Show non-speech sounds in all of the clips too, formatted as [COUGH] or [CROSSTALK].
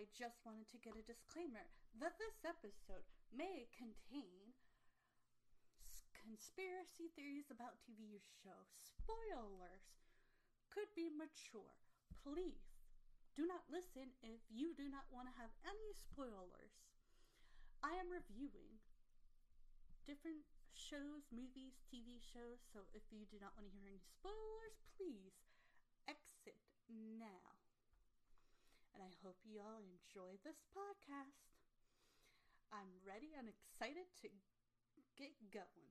I just wanted to get a disclaimer that this episode may contain conspiracy theories about TV shows, spoilers, could be mature. Please do not listen if you do not want to have any spoilers. I am reviewing different shows, movies, TV shows, so if you do not want to hear any spoilers, please exit now. And I hope you all enjoy this podcast. I'm ready and excited to get going.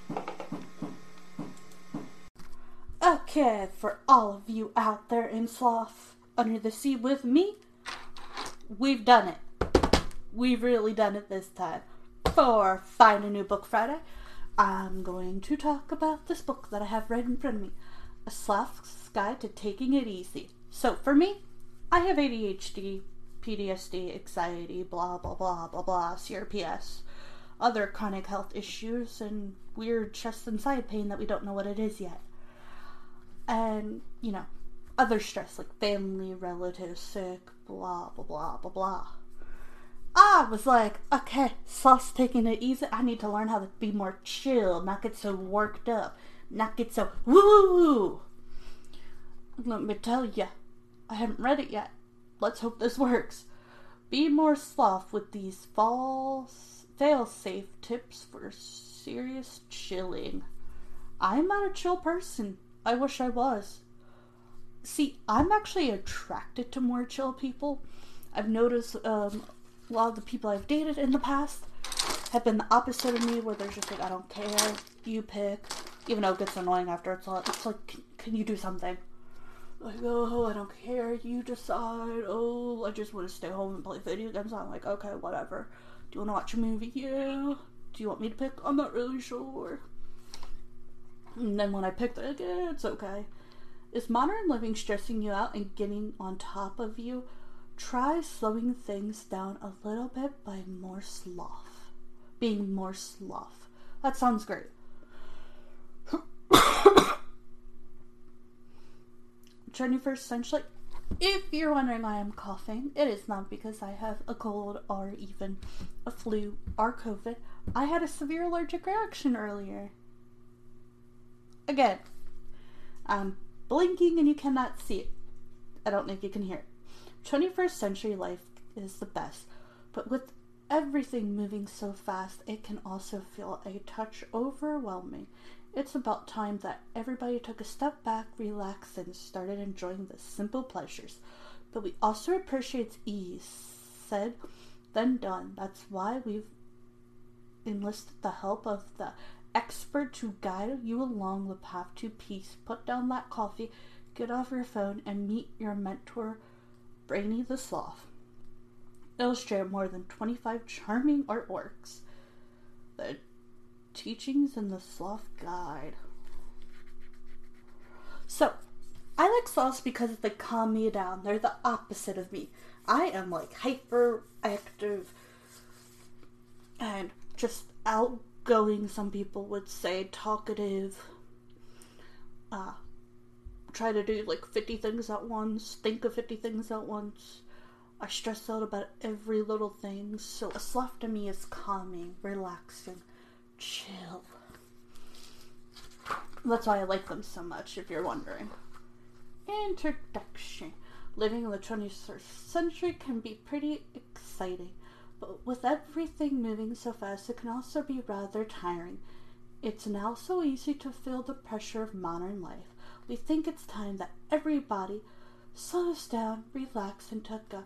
Okay, for all of you out there in Sloth Under the Sea with me, we've done it. We've really done it this time. For Find a New Book Friday, I'm going to talk about this book that I have right in front of me A Sloth's Guide to Taking It Easy. So, for me, I have ADHD, PTSD, anxiety, blah, blah, blah, blah, blah, CRPS, other chronic health issues, and weird chest and side pain that we don't know what it is yet and you know other stress like family relatives sick blah blah blah blah blah. I was like okay Sloth's taking it easy. I need to learn how to be more chill not get so worked up not get so woo let me tell you i haven't read it yet. Let's hope this works. Be more sloth with these false fail-safe tips for serious chilling. I'm not a chill person I wish I was. See, I'm actually attracted to more chill people. I've noticed um, a lot of the people I've dated in the past have been the opposite of me, where they're just like, I don't care, you pick. Even though it gets annoying after it's like, it's like, can, can you do something? Like, oh, I don't care, you decide. Oh, I just want to stay home and play video games. I'm like, okay, whatever. Do you want to watch a movie? Yeah. Do you want me to pick? I'm not really sure. And then when I picked it, yeah, it's okay. Is modern living stressing you out and getting on top of you? Try slowing things down a little bit by more sloth. Being more sloth. That sounds great. [COUGHS] 21st century. If you're wondering why I'm coughing, it is not because I have a cold or even a flu or COVID. I had a severe allergic reaction earlier. Again, I'm blinking and you cannot see it. I don't think you can hear it. 21st century life is the best, but with everything moving so fast, it can also feel a touch overwhelming. It's about time that everybody took a step back, relaxed, and started enjoying the simple pleasures. But we also appreciate ease. Said, then done. That's why we've enlisted the help of the expert to guide you along the path to peace. Put down that coffee, get off your phone, and meet your mentor Brainy the Sloth. Illustrated more than 25 charming artworks. The Teachings in the Sloth Guide. So, I like sloths because they calm me down. They're the opposite of me. I am like hyperactive and just outgoing, some people would say, talkative. Uh, try to do like 50 things at once, think of 50 things at once. I stress out about every little thing, so a sloth to me is calming, relaxing, chill. That's why I like them so much, if you're wondering. Introduction. Living in the 21st century can be pretty exciting, but with everything moving so fast, it can also be rather tiring. It's now so easy to feel the pressure of modern life. We think it's time that everybody slows down, relax, and took a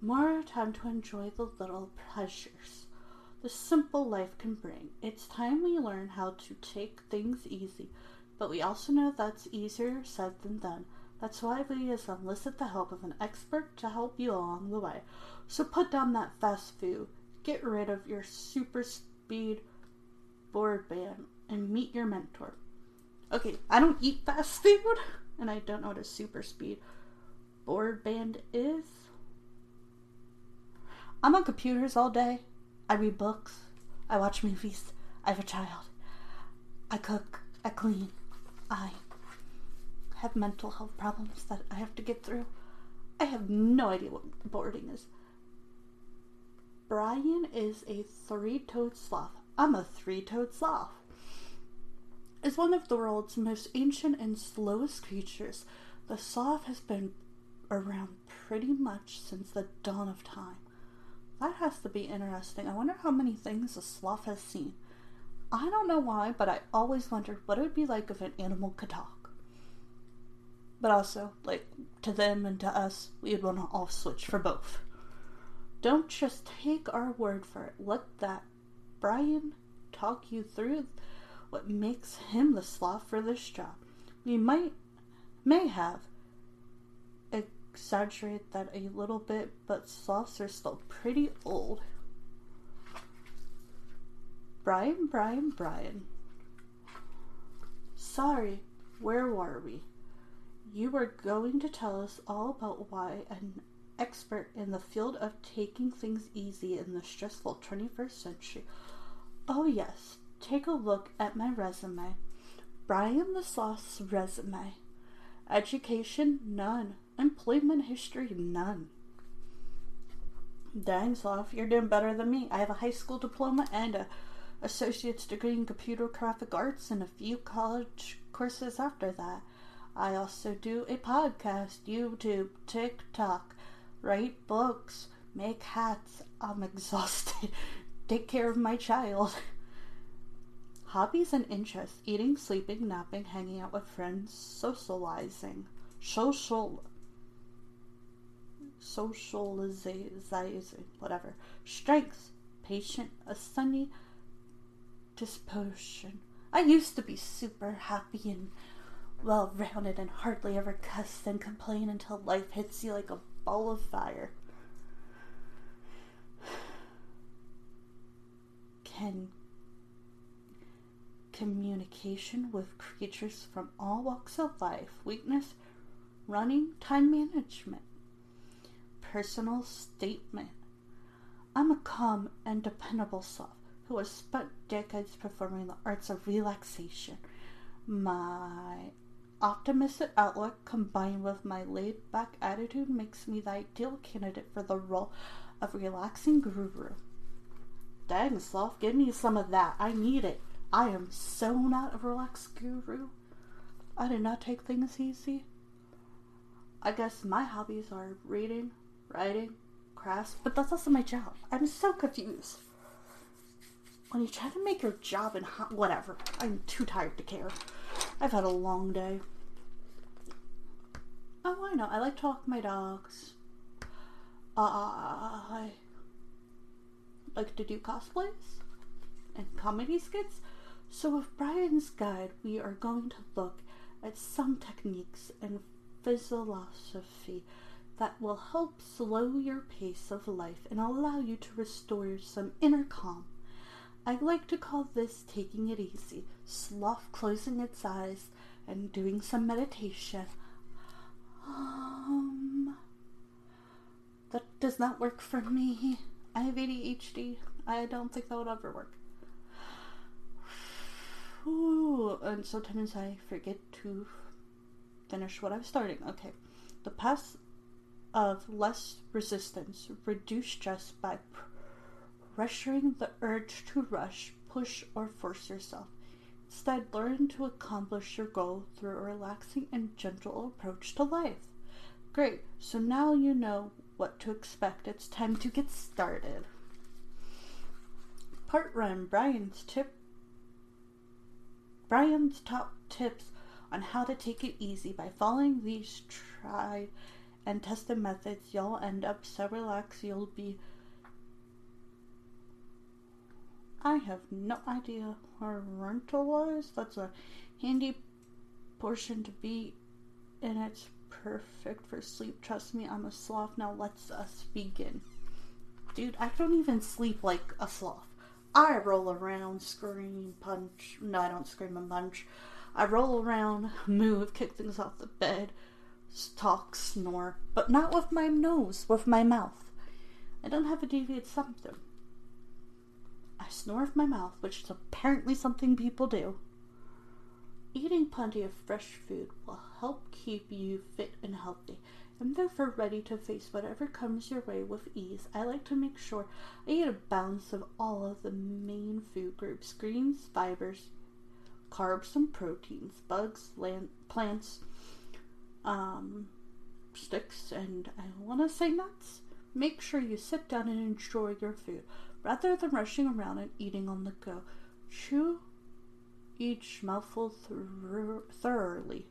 more time to enjoy the little pleasures the simple life can bring. It's time we learn how to take things easy, but we also know that's easier said than done. That's why we enlisted the help of an expert to help you along the way. So put down that fast food, get rid of your super speed board band, and meet your mentor. Okay, I don't eat fast [LAUGHS] food, and I don't know what a super speed board band is. I'm on computers all day. I read books. I watch movies. I have a child. I cook. I clean. I have mental health problems that I have to get through. I have no idea what boarding is. Brian is a three toed sloth. I'm a three toed sloth. Is one of the world's most ancient and slowest creatures. The sloth has been around pretty much since the dawn of time. That has to be interesting. I wonder how many things a sloth has seen. I don't know why, but I always wondered what it would be like if an animal could talk. But also, like, to them and to us, we'd want to all switch for both. Don't just take our word for it. Let that Brian talk you through what makes him the sloth for this job. We might, may have exaggerate that a little bit, but sloths are still pretty old. Brian, Brian, Brian. Sorry, where were we? You were going to tell us all about why an expert in the field of taking things easy in the stressful 21st century. Oh, yes, take a look at my resume. Brian the Sloth's resume. Education, none. Employment history, none. Dang, Sloth, you're doing better than me. I have a high school diploma and a associate's degree in computer graphic arts and a few college courses after that. I also do a podcast, YouTube, TikTok, write books, make hats. I'm [LAUGHS] exhausted. Take care of my child. Hobbies and interests eating, sleeping, napping, hanging out with friends, socializing. Social socializing, whatever. Strengths, patient, a sunny disposition. I used to be super happy and well rounded and hardly ever cuss and complain until life hits you like a ball of fire. Can communication with creatures from all walks of life, weakness, running, time management personal statement. I'm a calm and dependable self who has spent decades performing the arts of relaxation. My optimistic outlook combined with my laid back attitude makes me the ideal candidate for the role of relaxing guru. Dang, Sloth, give me some of that. I need it. I am so not a relaxed guru. I did not take things easy. I guess my hobbies are reading, writing, crafts, but that's also my job. I'm so confused. When you try to make your job in hot, whatever, I'm too tired to care. I've had a long day. Oh, I know. I like to walk my dogs. Uh, I like to do cosplays and comedy skits. So, with Brian's guide, we are going to look at some techniques and philosophy that will help slow your pace of life and allow you to restore some inner calm. I like to call this taking it easy, sloth closing its eyes and doing some meditation. Um, that does not work for me. I have ADHD. I don't think that would ever work. Ooh, and sometimes I forget to finish what I'm starting. Okay. The path of less resistance, reduce stress by pressuring the urge to rush, push, or force yourself. Instead, learn to accomplish your goal through a relaxing and gentle approach to life. Great, so now you know what to expect. It's time to get started. Part run Brian's tip Brian's top tips on how to take it easy by following these tried and tested methods. You'll end up so relaxed you'll be I have no idea where rental was. That's a handy portion to be and it's perfect for sleep. Trust me, I'm a sloth. Now let's us begin. Dude, I don't even sleep like a sloth. I roll around, scream, punch. No, I don't scream and punch. I roll around, [LAUGHS] move, kick things off the bed, talk, snore, but not with my nose, with my mouth. I don't have a deviant septum. Snore with my mouth, which is apparently something people do. Eating plenty of fresh food will help keep you fit and healthy and therefore ready to face whatever comes your way with ease. I like to make sure I eat a balance of all of the main food groups greens, fibers, carbs, and proteins, bugs, land, plants, um, sticks, and I want to say nuts. Make sure you sit down and enjoy your food rather than rushing around and eating on the go. Chew each mouthful thoroughly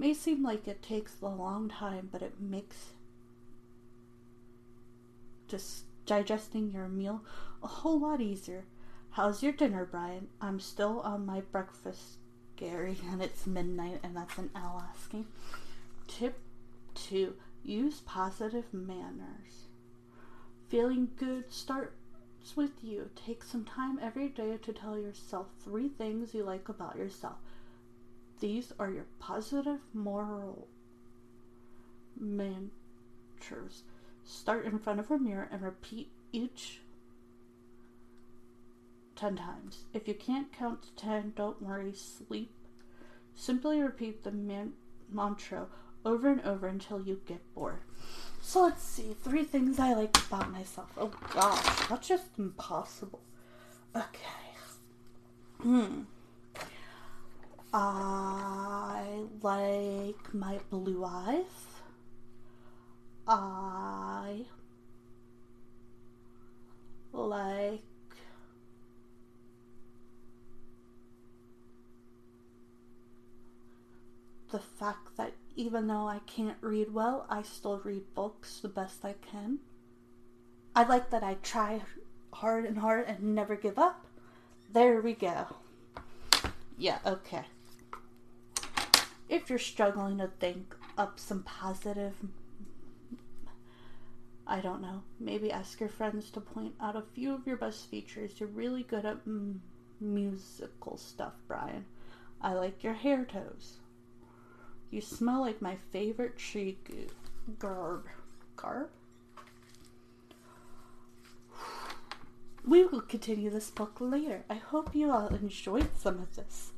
may seem like it takes a long time, but it makes just digesting your meal a whole lot easier. How's your dinner, Brian? I'm still on my breakfast, Gary, [LAUGHS] and it's midnight, and that's an L asking. Tip two use positive manners. Feeling good with you. Take some time every day to tell yourself three things you like about yourself. These are your positive moral mantras. Start in front of a mirror and repeat each 10 times. If you can't count to 10, don't worry, sleep. Simply repeat the man- mantra over and over until you get bored. So let's see. Three things I like about myself. Oh gosh, that's just impossible. Okay. Hmm. I like my blue eyes. I like the fact that even though I can't read well, I still read books the best I can. I like that I try hard and hard and never give up. There we go. Yeah, okay if you're struggling to think up some positive I don't know. Maybe ask your friends to point out a few of your best features. You're really good at musical stuff, Brian. I like your hair toes. You smell like my favorite tree garb. Garb? We will continue this book later. I hope you all enjoyed some of this.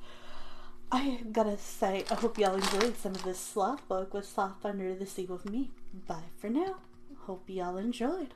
I gotta say, I hope y'all enjoyed some of this sloth book with Sloth Under the Sea with me. Bye for now. Hope y'all enjoyed.